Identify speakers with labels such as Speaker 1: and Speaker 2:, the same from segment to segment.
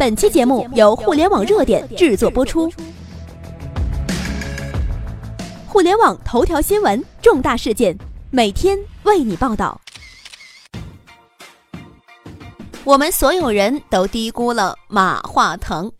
Speaker 1: 本期节目由互联网热点制作播出。互联网头条新闻，重大事件，每天为你报道。我们所有人都低估了马化腾。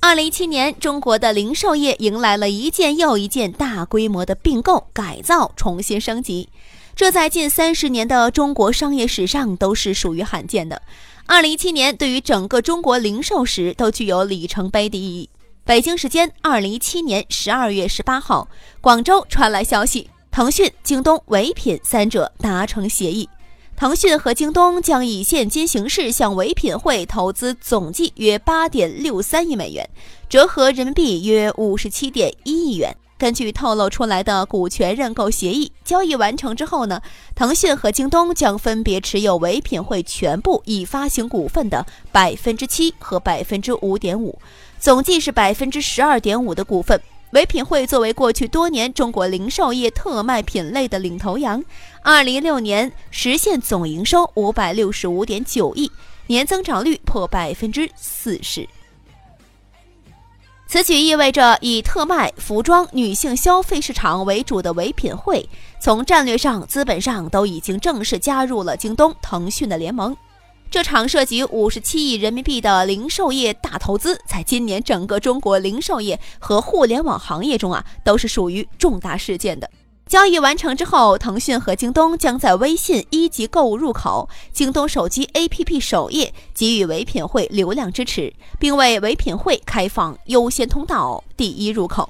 Speaker 1: 二零一七年，中国的零售业迎来了一件又一件大规模的并购、改造、重新升级，这在近三十年的中国商业史上都是属于罕见的。二零一七年对于整个中国零售史都具有里程碑的意义。北京时间二零一七年十二月十八号，广州传来消息，腾讯、京东、唯品三者达成协议。腾讯和京东将以现金形式向唯品会投资，总计约八点六三亿美元，折合人民币约五十七点一亿元。根据透露出来的股权认购协议，交易完成之后呢，腾讯和京东将分别持有唯品会全部已发行股份的百分之七和百分之五点五，总计是百分之十二点五的股份。唯品会作为过去多年中国零售业特卖品类的领头羊，二零一六年实现总营收五百六十五点九亿，年增长率破百分之四十。此举意味着以特卖、服装、女性消费市场为主的唯品会，从战略上、资本上都已经正式加入了京东、腾讯的联盟。这场涉及五十七亿人民币的零售业大投资，在今年整个中国零售业和互联网行业中啊，都是属于重大事件的。交易完成之后，腾讯和京东将在微信一级购物入口、京东手机 APP 首页给予唯品会流量支持，并为唯品会开放优先通道第一入口。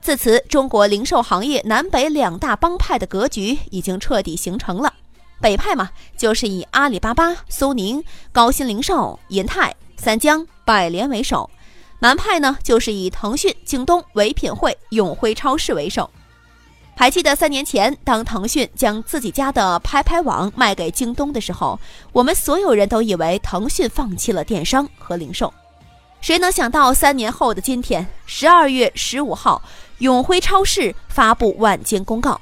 Speaker 1: 自此，中国零售行业南北两大帮派的格局已经彻底形成了。北派嘛，就是以阿里巴巴、苏宁、高新零售、银泰、三江、百联为首；南派呢，就是以腾讯、京东、唯品会、永辉超市为首。还记得三年前，当腾讯将自己家的拍拍网卖给京东的时候，我们所有人都以为腾讯放弃了电商和零售。谁能想到，三年后的今天，十二月十五号，永辉超市发布晚间公告。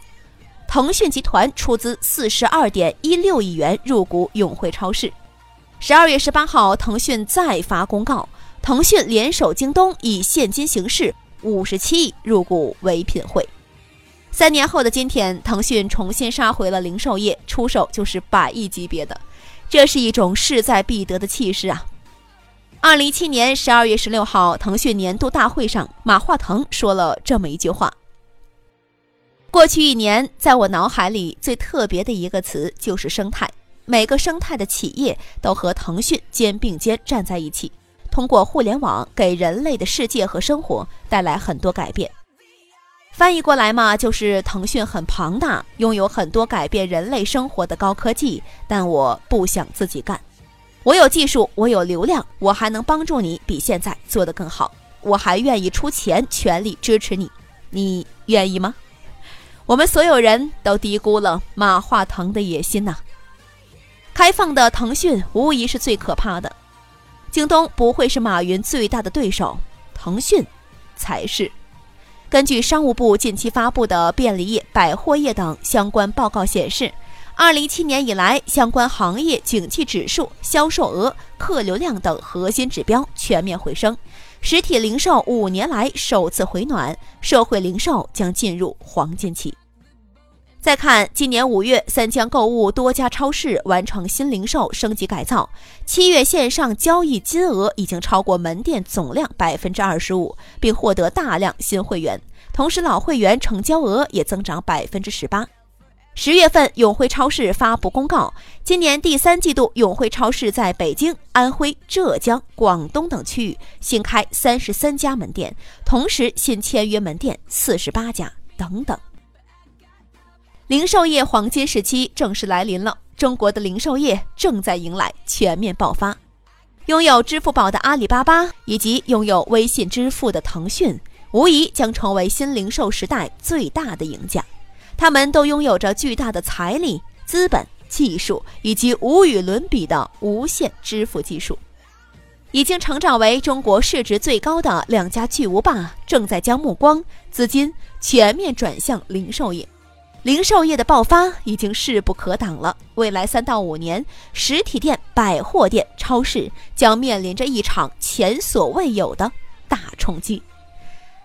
Speaker 1: 腾讯集团出资四十二点一六亿元入股永辉超市。十二月十八号，腾讯再发公告，腾讯联手京东以现金形式五十七亿入股唯品会。三年后的今天，腾讯重新杀回了零售业，出手就是百亿级别的，这是一种势在必得的气势啊！二零一七年十二月十六号，腾讯年度大会上，马化腾说了这么一句话。过去一年，在我脑海里最特别的一个词就是生态。每个生态的企业都和腾讯肩并肩站在一起，通过互联网给人类的世界和生活带来很多改变。翻译过来嘛，就是腾讯很庞大，拥有很多改变人类生活的高科技，但我不想自己干。我有技术，我有流量，我还能帮助你比现在做得更好。我还愿意出钱，全力支持你。你愿意吗？我们所有人都低估了马化腾的野心呐！开放的腾讯无疑是最可怕的，京东不会是马云最大的对手，腾讯才是。根据商务部近期发布的便利业、百货业等相关报告显示，二零一七年以来，相关行业景气指数、销售额、客流量等核心指标全面回升，实体零售五年来首次回暖，社会零售将进入黄金期。再看今年五月，三江购物多家超市完成新零售升级改造，七月线上交易金额已经超过门店总量百分之二十五，并获得大量新会员，同时老会员成交额也增长百分之十八。十月份，永辉超市发布公告，今年第三季度，永辉超市在北京、安徽、浙江、广东等区域新开三十三家门店，同时新签约门店四十八家，等等。零售业黄金时期正式来临了，中国的零售业正在迎来全面爆发。拥有支付宝的阿里巴巴以及拥有微信支付的腾讯，无疑将成为新零售时代最大的赢家。他们都拥有着巨大的财力、资本、技术以及无与伦比的无线支付技术，已经成长为中国市值最高的两家巨无霸，正在将目光、资金全面转向零售业。零售业的爆发已经势不可挡了。未来三到五年，实体店、百货店、超市将面临着一场前所未有的大冲击。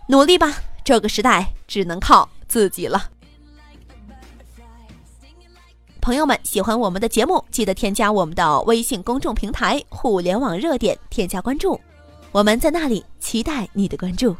Speaker 1: 努力吧，这个时代只能靠自己了。朋友们，喜欢我们的节目，记得添加我们的微信公众平台“互联网热点”，添加关注，我们在那里期待你的关注。